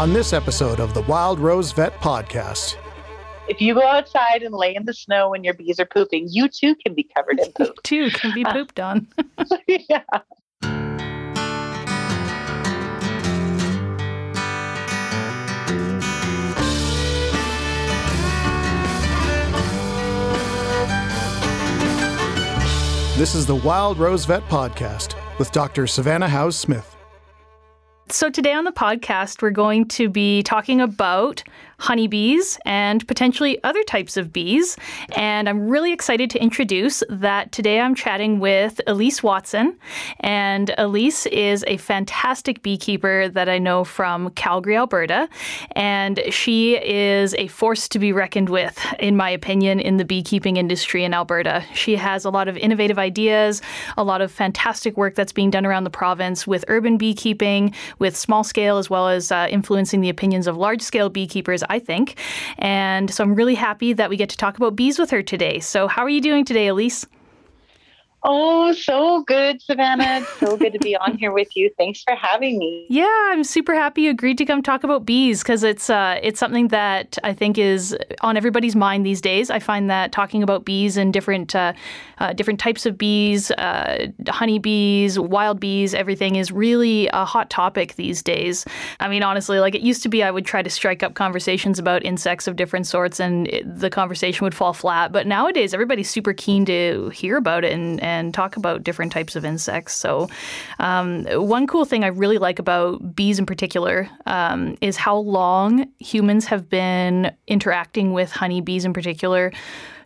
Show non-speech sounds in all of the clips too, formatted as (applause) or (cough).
on this episode of the Wild Rose Vet Podcast. If you go outside and lay in the snow when your bees are pooping, you too can be covered in poop. (laughs) too can be uh, pooped on. yeah. (laughs) (laughs) This is the Wild Rose Vet Podcast with Dr. Savannah House Smith. So, today on the podcast, we're going to be talking about honeybees and potentially other types of bees. And I'm really excited to introduce that today I'm chatting with Elise Watson. And Elise is a fantastic beekeeper that I know from Calgary, Alberta. And she is a force to be reckoned with, in my opinion, in the beekeeping industry in Alberta. She has a lot of innovative ideas, a lot of fantastic work that's being done around the province with urban beekeeping, with small scale, as well as uh, influencing the opinions of large scale beekeepers. I think. And so I'm really happy that we get to talk about bees with her today. So, how are you doing today, Elise? Oh, so good, Savannah. so good to be on here with you. Thanks for having me. (laughs) Yeah, I'm super happy you agreed to come talk about bees because it's uh, it's something that I think is on everybody's mind these days. I find that talking about bees and different uh, uh, different types of bees, uh, honeybees, wild bees, everything is really a hot topic these days. I mean, honestly, like it used to be, I would try to strike up conversations about insects of different sorts, and it, the conversation would fall flat. But nowadays, everybody's super keen to hear about it and and talk about different types of insects. So, um, one cool thing I really like about bees in particular um, is how long humans have been interacting with honeybees in particular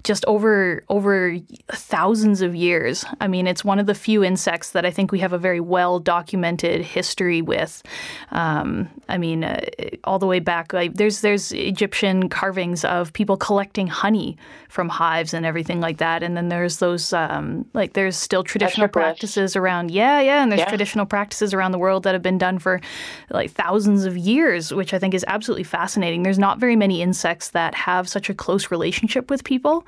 just over over thousands of years. I mean, it's one of the few insects that I think we have a very well documented history with. Um, I mean, uh, all the way back, like there's there's Egyptian carvings of people collecting honey from hives and everything like that, and then there's those um, like there's still traditional practices around yeah yeah, and there's yeah. traditional practices around the world that have been done for like thousands of years, which I think is absolutely fascinating. There's not very many insects that have such a close relationship with people.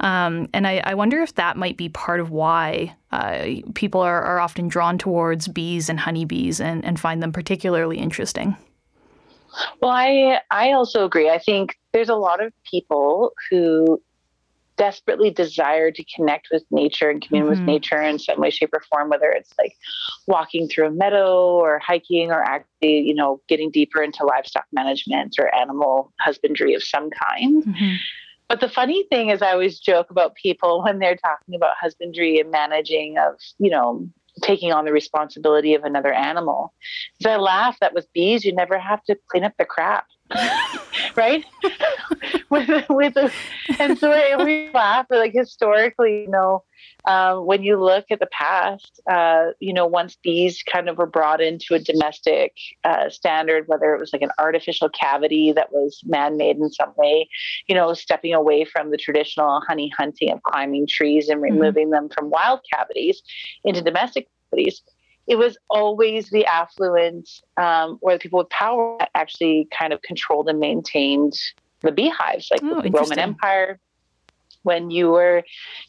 Um, and I, I, wonder if that might be part of why uh, people are, are, often drawn towards bees and honeybees and, and find them particularly interesting. Well, I I also agree. I think there's a lot of people who desperately desire to connect with nature and commune mm-hmm. with nature in some way, shape, or form, whether it's like walking through a meadow or hiking or actually, you know, getting deeper into livestock management or animal husbandry of some kind. Mm-hmm. But the funny thing is, I always joke about people when they're talking about husbandry and managing of, you know, taking on the responsibility of another animal. Because I laugh that with bees, you never have to clean up the crap. (laughs) right? (laughs) with with and so we laugh, but like historically, you know, um, when you look at the past, uh, you know, once bees kind of were brought into a domestic uh, standard, whether it was like an artificial cavity that was man-made in some way, you know, stepping away from the traditional honey hunting of climbing trees and mm-hmm. removing mm-hmm. them from wild cavities into domestic cavities it was always the affluent um, or the people with power that actually kind of controlled and maintained the beehives, like oh, the Roman Empire. When you were,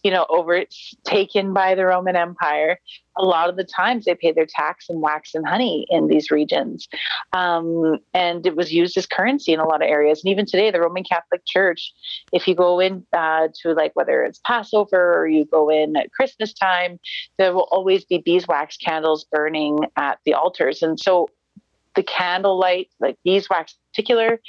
you know, overtaken by the Roman Empire, a lot of the times they paid their tax in wax and honey in these regions. Um, and it was used as currency in a lot of areas. And even today, the Roman Catholic Church, if you go in uh, to like whether it's Passover or you go in at Christmas time, there will always be beeswax candles burning at the altars. And so the candlelight, like beeswax in particular,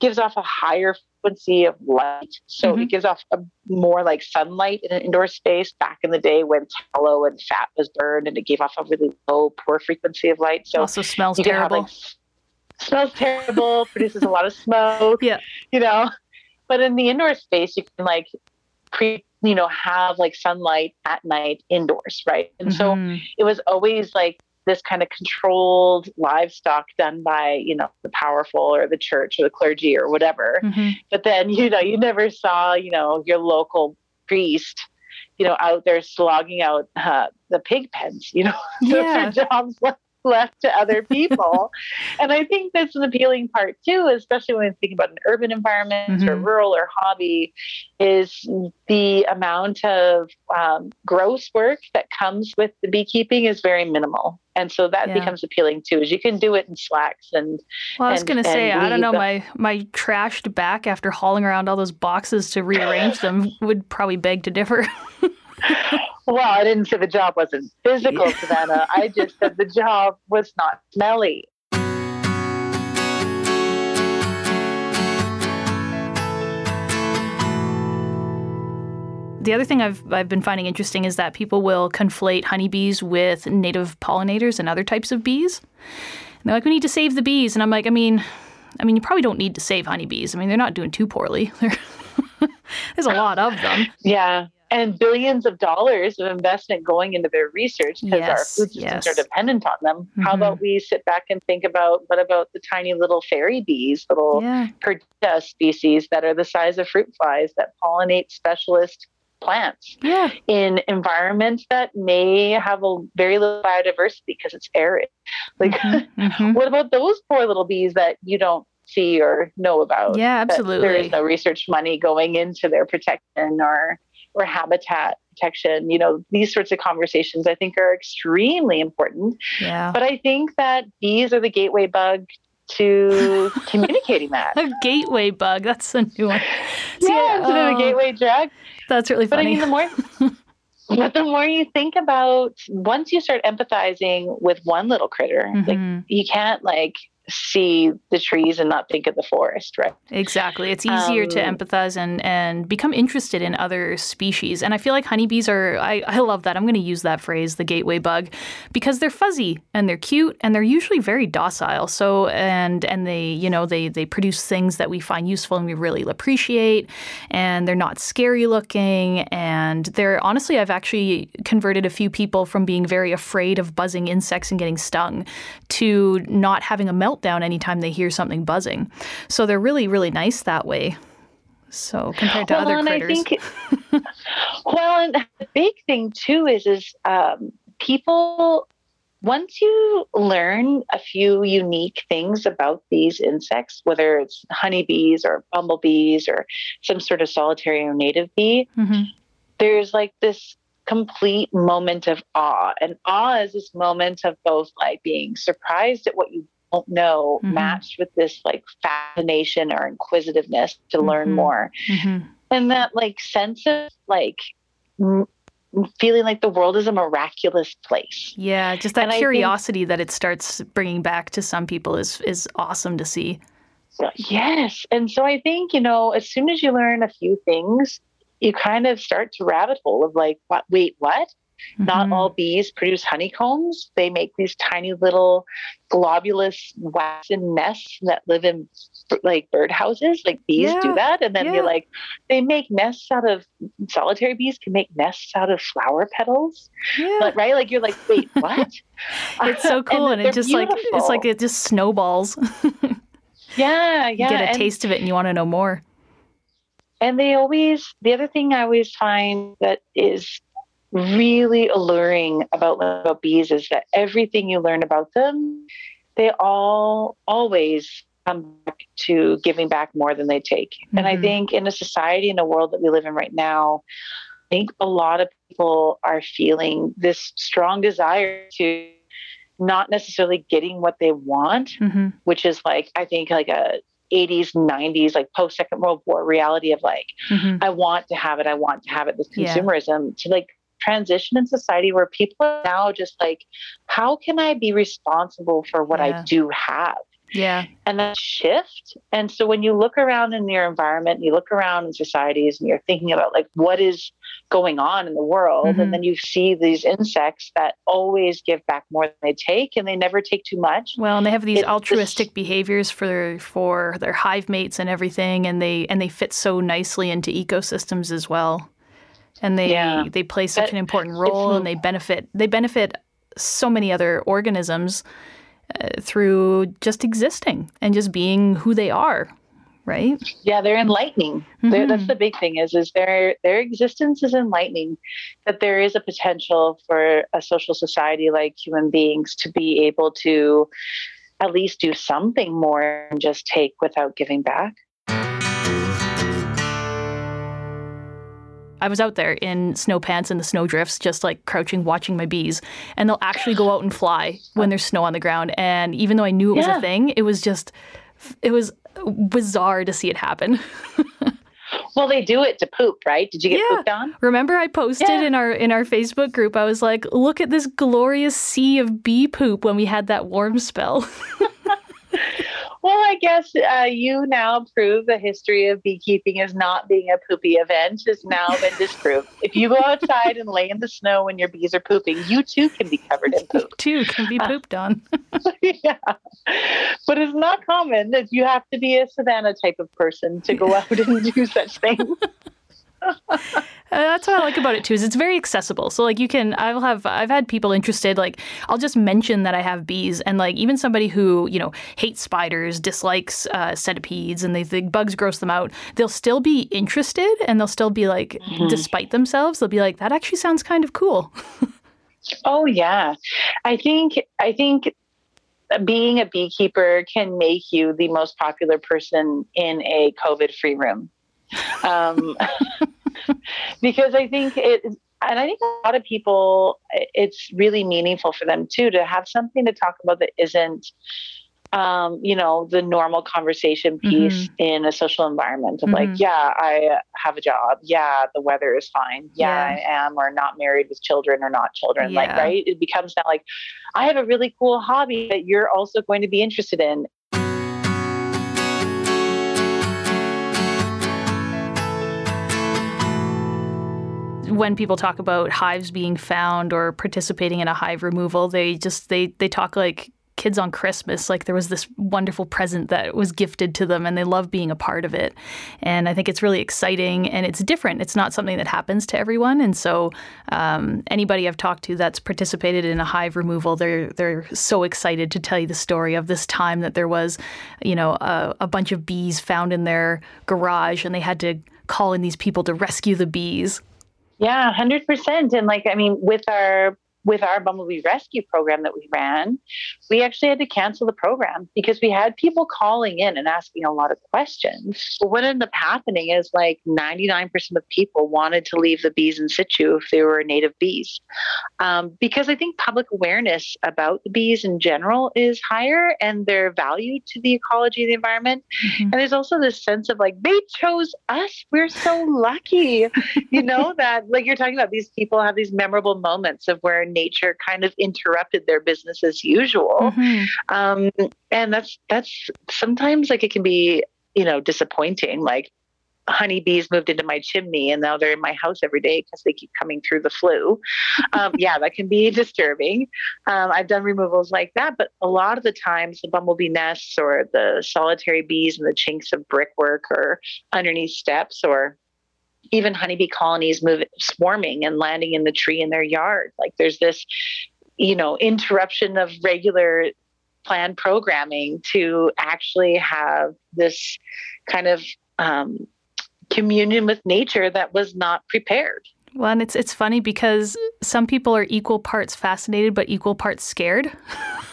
gives off a higher frequency of light. So mm-hmm. it gives off a more like sunlight in an indoor space back in the day when tallow and fat was burned and it gave off a really low, poor frequency of light. So also smells terrible. Have, like, smells terrible, (laughs) produces a lot of smoke. Yeah. You know. But in the indoor space you can like pre you know, have like sunlight at night indoors, right? And mm-hmm. so it was always like this kind of controlled livestock done by you know the powerful or the church or the clergy or whatever mm-hmm. but then you know you never saw you know your local priest you know out there slogging out uh, the pig pens you know (laughs) yeah. jobs like left to other (laughs) people. and I think that's an appealing part too, especially when we think about an urban environment mm-hmm. or rural or hobby, is the amount of um, gross work that comes with the beekeeping is very minimal. And so that yeah. becomes appealing too, is you can do it in slacks and. Well, I was going to say, I don't know, my my trashed back after hauling around all those boxes to rearrange them (laughs) would probably beg to differ. (laughs) well, I didn't say the job wasn't physical, Savannah. I just said the job was not smelly. The other thing I've I've been finding interesting is that people will conflate honeybees with native pollinators and other types of bees. And they're like, we need to save the bees, and I'm like, I mean, I mean, you probably don't need to save honeybees. I mean, they're not doing too poorly. (laughs) There's a lot of them. Yeah and billions of dollars of investment going into their research because yes, our food systems yes. are dependent on them. Mm-hmm. How about we sit back and think about what about the tiny little fairy bees, little yeah. perdita species that are the size of fruit flies that pollinate specialist plants yeah. in environments that may have a very little biodiversity because it's arid. Like, mm-hmm. mm-hmm. (laughs) what about those poor little bees that you don't see or know about? Yeah, absolutely. There is no research money going into their protection or or habitat protection. You know, these sorts of conversations I think are extremely important. Yeah. But I think that bees are the gateway bug to (laughs) communicating that. A gateway bug. That's a new one. (laughs) yeah, instead oh, of a gateway drug. That's really funny. But I mean, the more (laughs) but the more you think about once you start empathizing with one little critter, mm-hmm. like you can't like see the trees and not think of the forest, right? Exactly. It's easier um, to empathize and, and become interested in other species. And I feel like honeybees are, I, I love that. I'm going to use that phrase, the gateway bug, because they're fuzzy and they're cute and they're usually very docile. So, and, and they, you know, they, they produce things that we find useful and we really appreciate. And they're not scary looking. And they're, honestly, I've actually converted a few people from being very afraid of buzzing insects and getting stung to not having a melt meltdown anytime they hear something buzzing. So they're really, really nice that way. So compared to well, other critters. I think, (laughs) well, and the big thing too is is um, people once you learn a few unique things about these insects, whether it's honeybees or bumblebees or some sort of solitary or native bee, mm-hmm. there's like this complete moment of awe. And awe is this moment of both like being surprised at what you know mm-hmm. matched with this like fascination or inquisitiveness to mm-hmm. learn more mm-hmm. and that like sense of like m- feeling like the world is a miraculous place yeah just that and curiosity think, that it starts bringing back to some people is is awesome to see yes and so i think you know as soon as you learn a few things you kind of start to rabbit hole of like what wait what Mm-hmm. Not all bees produce honeycombs. They make these tiny little globulous waxen nests that live in like birdhouses. Like bees yeah. do that. And then yeah. you're like, they make nests out of solitary bees can make nests out of flower petals. Yeah. But, right? Like you're like, wait, (laughs) what? it's so (laughs) cool. and, and it just beautiful. like it's like it just snowballs. yeah, (laughs) yeah. You get a and, taste of it and you want to know more. And they always the other thing I always find that is really alluring about, about bees is that everything you learn about them, they all always come back to giving back more than they take. Mm-hmm. And I mm-hmm. think in a society, in a world that we live in right now, I think a lot of people are feeling this strong desire to not necessarily getting what they want, mm-hmm. which is like, I think, like a 80s, 90s, like post Second World War reality of like, mm-hmm. I want to have it, I want to have it, this consumerism yeah. to like transition in society where people are now just like, how can I be responsible for what yeah. I do have? Yeah. And that shift. And so when you look around in your environment, you look around in societies and you're thinking about like what is going on in the world. Mm-hmm. And then you see these insects that always give back more than they take and they never take too much. Well, and they have these it's altruistic this... behaviors for for their hive mates and everything and they and they fit so nicely into ecosystems as well and they yeah. they play such but an important role and they benefit they benefit so many other organisms uh, through just existing and just being who they are right? Yeah, they're enlightening. Mm-hmm. They're, that's the big thing is is their their existence is enlightening. That there is a potential for a social society like human beings to be able to at least do something more and just take without giving back. I was out there in snow pants and the snow drifts, just like crouching, watching my bees. And they'll actually go out and fly when there's snow on the ground. And even though I knew it was yeah. a thing, it was just, it was bizarre to see it happen. (laughs) well, they do it to poop, right? Did you get yeah. pooped on? Remember, I posted yeah. in our in our Facebook group. I was like, "Look at this glorious sea of bee poop." When we had that warm spell. (laughs) (laughs) Well, I guess uh, you now prove the history of beekeeping as not being a poopy event has now been disproved. if you go outside and lay in the snow when your bees are pooping, you too can be covered in poop. You (laughs) too can be pooped on. (laughs) (laughs) yeah. But it's not common that you have to be a savannah type of person to go out and do such things. Uh, that's what I like about it too. Is it's very accessible. So like you can, I'll have, I've had people interested. Like I'll just mention that I have bees, and like even somebody who you know hates spiders, dislikes uh, centipedes, and they think bugs gross them out. They'll still be interested, and they'll still be like, mm-hmm. despite themselves, they'll be like, that actually sounds kind of cool. oh yeah, I think I think being a beekeeper can make you the most popular person in a COVID-free room um, (laughs) because I think it, and I think a lot of people, it's really meaningful for them too to have something to talk about that isn't, um, you know, the normal conversation piece mm-hmm. in a social environment of mm-hmm. like, yeah, I have a job. Yeah, the weather is fine. Yeah, yeah, I am, or not married with children or not children. Yeah. Like, right? It becomes that like, I have a really cool hobby that you're also going to be interested in. When people talk about hives being found or participating in a hive removal, they just they they talk like kids on Christmas. Like there was this wonderful present that was gifted to them and they love being a part of it. And I think it's really exciting and it's different. It's not something that happens to everyone. And so um, anybody I've talked to that's participated in a hive removal, they're they're so excited to tell you the story of this time that there was, you know, a, a bunch of bees found in their garage and they had to call in these people to rescue the bees. Yeah, 100%. And like, I mean, with our with our bumblebee rescue program that we ran, we actually had to cancel the program because we had people calling in and asking a lot of questions. But what ended up happening is like 99% of people wanted to leave the bees in situ if they were native bees. Um, because I think public awareness about the bees in general is higher and their value to the ecology of the environment. Mm-hmm. And there's also this sense of like, they chose us. We're so lucky, (laughs) you know, that like you're talking about these people have these memorable moments of where nature kind of interrupted their business as usual. Mm-hmm. Um, and that's that's sometimes like it can be you know disappointing. Like honeybees moved into my chimney and now they're in my house every day because they keep coming through the flue. (laughs) Um, yeah, that can be disturbing. Um, I've done removals like that, but a lot of the times the bumblebee nests or the solitary bees and the chinks of brickwork or underneath steps or even honeybee colonies move swarming and landing in the tree in their yard. Like there's this, you know, interruption of regular planned programming to actually have this kind of um, communion with nature that was not prepared. Well, and it's it's funny because some people are equal parts fascinated but equal parts scared.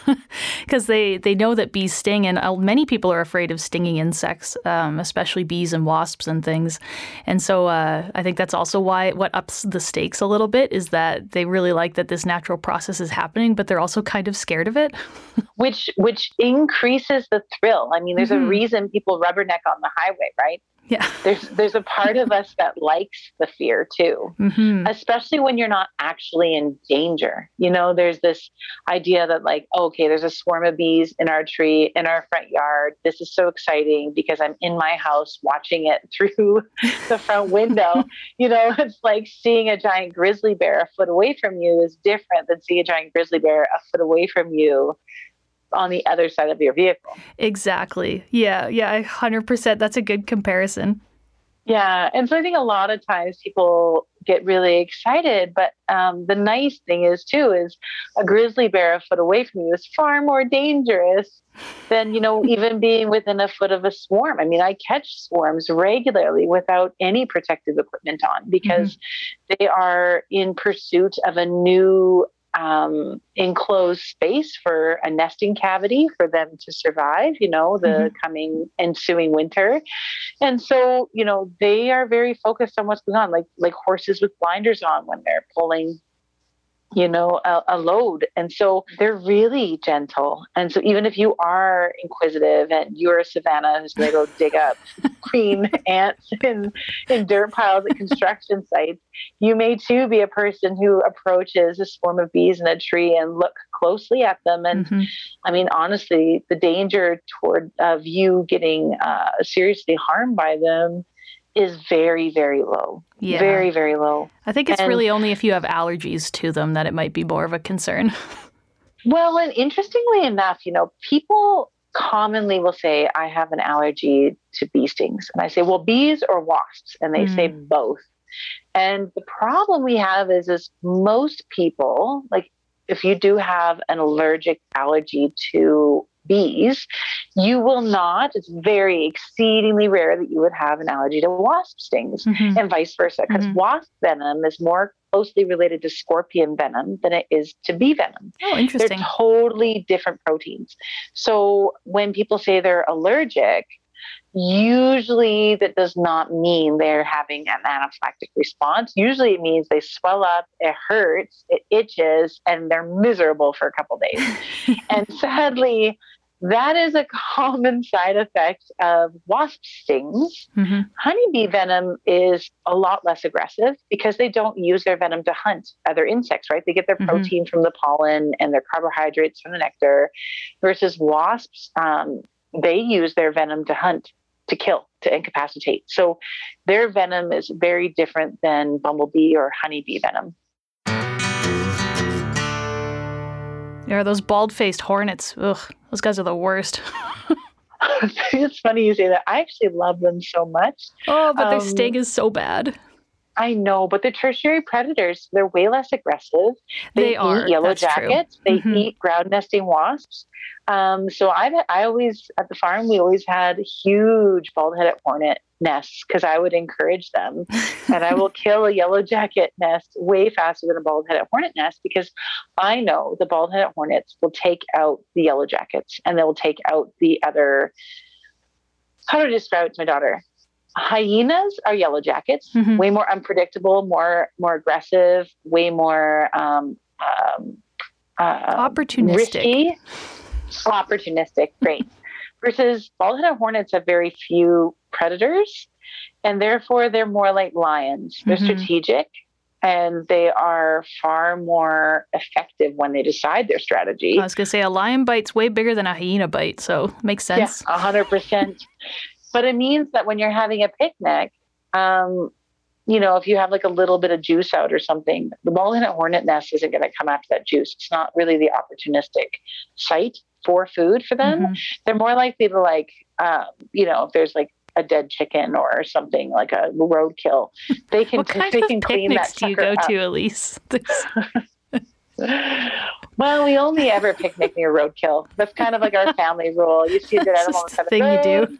(laughs) because they, they know that bees sting, and uh, many people are afraid of stinging insects, um, especially bees and wasps and things. And so uh, I think that's also why what ups the stakes a little bit is that they really like that this natural process is happening, but they're also kind of scared of it. (laughs) which which increases the thrill. I mean, there's mm-hmm. a reason people rubberneck on the highway, right? Yeah. There's there's a part of us that likes the fear too. Mm-hmm. Especially when you're not actually in danger. You know, there's this idea that like, oh, okay, there's a swarm of bees in our tree in our front yard. This is so exciting because I'm in my house watching it (laughs) through the front window. (laughs) you know, it's like seeing a giant grizzly bear a foot away from you is different than seeing a giant grizzly bear a foot away from you on the other side of your vehicle. Exactly. Yeah. Yeah. 100%. That's a good comparison. Yeah. And so I think a lot of times people get really excited. But um, the nice thing is too is a grizzly bear a foot away from you is far more dangerous than you know (laughs) even being within a foot of a swarm. I mean, I catch swarms regularly without any protective equipment on because mm-hmm. they are in pursuit of a new um, enclosed space for a nesting cavity for them to survive, you know, the mm-hmm. coming ensuing winter. And so, you know, they are very focused on what's going on, like like horses with blinders on when they're pulling you know, a, a, load. And so they're really gentle. And so even if you are inquisitive and you're a savannah who's going to go dig up (laughs) green ants in, in dirt piles at construction sites, you may too be a person who approaches a swarm of bees in a tree and look closely at them. And mm-hmm. I mean, honestly, the danger toward of you getting uh, seriously harmed by them is very, very low. Yeah. Very, very low. I think it's and, really only if you have allergies to them that it might be more of a concern. (laughs) well, and interestingly enough, you know, people commonly will say, I have an allergy to bee stings. And I say, well, bees or wasps? And they mm. say both. And the problem we have is, is most people, like if you do have an allergic allergy to bees, you will not, it's very exceedingly rare that you would have an allergy to wasp stings mm-hmm. and vice versa, because mm-hmm. wasp venom is more closely related to scorpion venom than it is to bee venom. Oh, interesting. They're totally different proteins. So when people say they're allergic, usually that does not mean they're having an anaphylactic response. Usually it means they swell up, it hurts, it itches, and they're miserable for a couple days. (laughs) and sadly, that is a (laughs) common side effect of wasp stings. Mm-hmm. Honeybee venom is a lot less aggressive because they don't use their venom to hunt other insects, right? They get their mm-hmm. protein from the pollen and their carbohydrates from the nectar, versus wasps, um, they use their venom to hunt, to kill, to incapacitate. So their venom is very different than bumblebee or honeybee venom. Yeah, those bald faced hornets. Ugh, those guys are the worst. (laughs) (laughs) it's funny you say that. I actually love them so much. Oh, but um, their sting is so bad. I know, but the tertiary predators, they're way less aggressive. They, they eat are. yellow That's jackets. True. They mm-hmm. eat ground nesting wasps. Um, so I, I always at the farm we always had huge bald-headed hornet nests because I would encourage them, and I will (laughs) kill a yellow jacket nest way faster than a bald-headed hornet nest because I know the bald-headed hornets will take out the yellow jackets and they will take out the other. How do I describe it to my daughter? Hyenas are yellow jackets, mm-hmm. way more unpredictable, more more aggressive, way more um, um, uh, opportunistic. Risky, opportunistic, (laughs) great. Versus bald-headed hornets have very few predators, and therefore they're more like lions. They're mm-hmm. strategic, and they are far more effective when they decide their strategy. I was going to say a lion bite's way bigger than a hyena bite, so makes sense. Yeah, hundred percent. (laughs) But it means that when you're having a picnic, um, you know, if you have like a little bit of juice out or something, the bald-headed hornet nest isn't going to come after that juice. It's not really the opportunistic site for food for them. Mm-hmm. They're more likely to like, um, you know, if there's like a dead chicken or something like a roadkill, they can (laughs) what kind they of can clean that. Do you go up. to, Elise? (laughs) (laughs) well, we only ever picnic near roadkill. That's kind of like our family rule. You see dead animal, thing you do.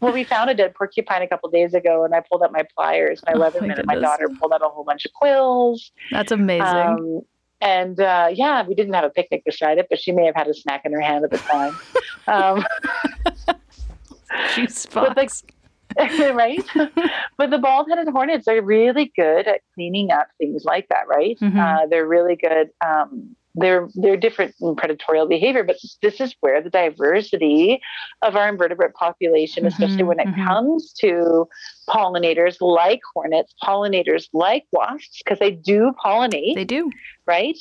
Well, we found a dead porcupine a couple days ago, and I pulled out my pliers. My oh Leatherman and my daughter pulled out a whole bunch of quills. That's amazing. Um, and uh, yeah, we didn't have a picnic beside it, but she may have had a snack in her hand at the time. (laughs) um, Juice box. (laughs) right? but the bald-headed hornets are really good at cleaning up things like that, right? Mm-hmm. Uh, they're really good um, they're they're different in predatory behavior, but this is where the diversity of our invertebrate population, mm-hmm, especially when it mm-hmm. comes to pollinators like hornets, pollinators like wasps, because they do pollinate. They do, right?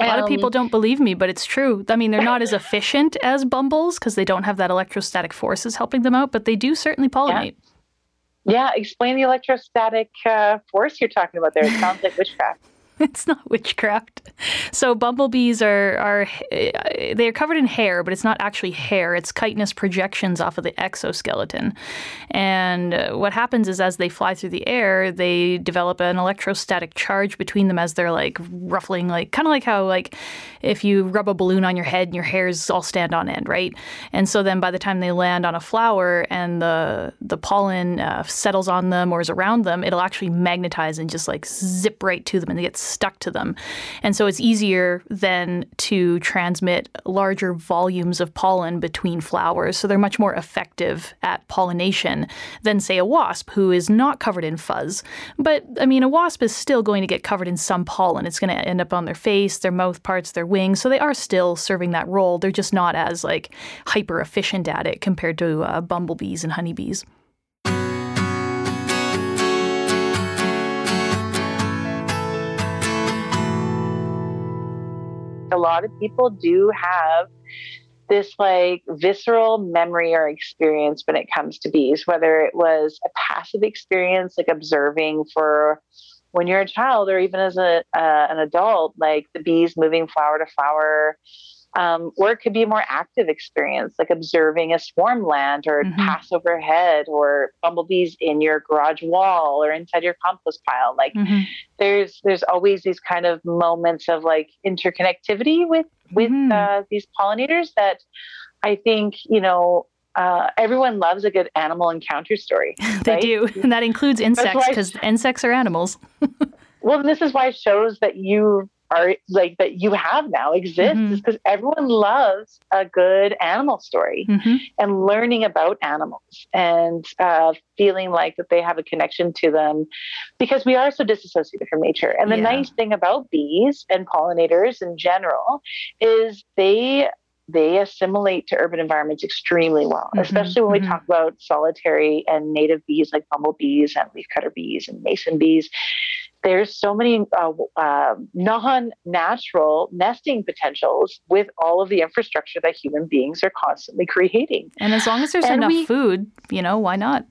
A lot um, of people um, don't believe me, but it's true. I mean, they're not as efficient as bumbles because they don't have that electrostatic forces helping them out, but they do certainly pollinate. Yeah, yeah explain the electrostatic uh, force you're talking about there. It sounds like witchcraft. (laughs) it's not witchcraft. So bumblebees are are they are covered in hair, but it's not actually hair. It's chitinous projections off of the exoskeleton. And what happens is as they fly through the air, they develop an electrostatic charge between them as they're like ruffling, like kind of like how like if you rub a balloon on your head and your hairs all stand on end, right? And so then by the time they land on a flower and the the pollen uh, settles on them or is around them, it'll actually magnetize and just like zip right to them and they get stuck to them. And so it's easier then to transmit larger volumes of pollen between flowers. So they're much more effective at pollination than, say, a wasp who is not covered in fuzz. But I mean, a wasp is still going to get covered in some pollen. It's going to end up on their face, their mouth parts, their wings. So they are still serving that role. They're just not as like hyper efficient at it compared to uh, bumblebees and honeybees. A lot of people do have this like visceral memory or experience when it comes to bees, whether it was a passive experience, like observing for when you're a child or even as a, uh, an adult, like the bees moving flower to flower, um, or it could be a more active experience, like observing a swarm land or mm-hmm. pass overhead or bumblebees in your garage wall or inside your compost pile. Like mm-hmm. there's there's always these kind of moments of like interconnectivity with with mm-hmm. uh, these pollinators that I think you know uh, everyone loves a good animal encounter story. (laughs) they do, (laughs) and that includes insects because insects are animals. (laughs) well, this is why shows that you are like that you have now exists mm-hmm. is because everyone loves a good animal story mm-hmm. and learning about animals and uh, feeling like that they have a connection to them because we are so disassociated from nature. And the yeah. nice thing about bees and pollinators in general is they they assimilate to urban environments extremely well, mm-hmm, especially when mm-hmm. we talk about solitary and native bees like bumblebees and leafcutter bees and mason bees there's so many uh, uh, non-natural nesting potentials with all of the infrastructure that human beings are constantly creating. And as long as there's and enough we, food, you know, why not?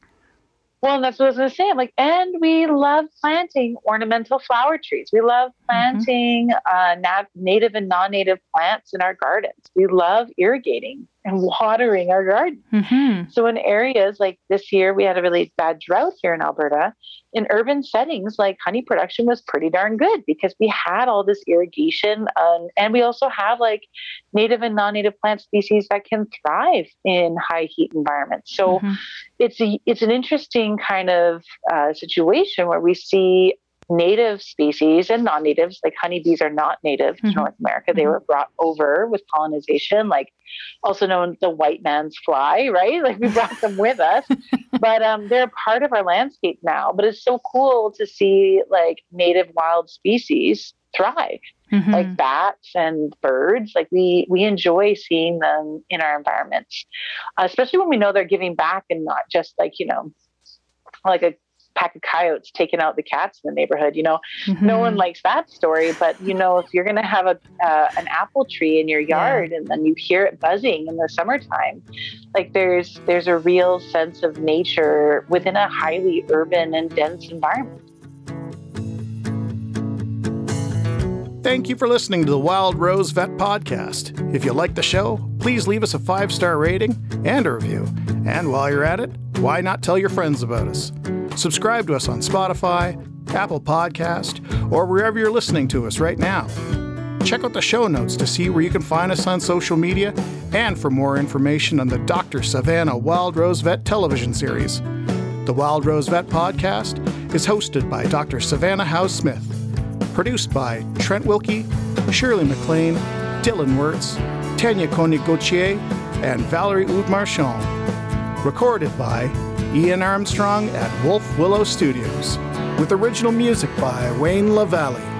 Well, that's what I was going to say. I'm like, and we love planting ornamental flower trees. We love mm-hmm. planting mm-hmm. uh, nat- native and non-native plants in our gardens. We love irrigating and watering our garden. Mm-hmm. So in areas like this year, we had a really bad drought here in Alberta. In urban settings, like honey production was pretty darn good because we had all this irrigation, um, and we also have like native and non-native plant species that can thrive in high heat environments. So mm-hmm. it's a, it's an interesting kind of uh, situation where we see native species and non-natives like honeybees are not native mm-hmm. to north america they mm-hmm. were brought over with colonization like also known the white man's fly right like we brought them with us (laughs) but um, they're part of our landscape now but it's so cool to see like native wild species thrive mm-hmm. like bats and birds like we we enjoy seeing them in our environments uh, especially when we know they're giving back and not just like you know like a pack of coyotes taking out the cats in the neighborhood. You know, mm-hmm. no one likes that story, but you know, if you're going to have a uh, an apple tree in your yard yeah. and then you hear it buzzing in the summertime, like there's there's a real sense of nature within a highly urban and dense environment. Thank you for listening to the Wild Rose Vet Podcast. If you like the show, please leave us a five star rating and a review. And while you're at it, why not tell your friends about us? Subscribe to us on Spotify, Apple Podcast, or wherever you're listening to us right now. Check out the show notes to see where you can find us on social media and for more information on the Dr. Savannah Wild Rose Vet television series. The Wild Rose Vet podcast is hosted by Dr. Savannah House Smith, produced by Trent Wilkie, Shirley McLean, Dylan Wirtz, Tanya Koenig Gauthier, and Valerie Oud Marchand. Recorded by Ian Armstrong at Wolf Willow Studios, with original music by Wayne LaValle.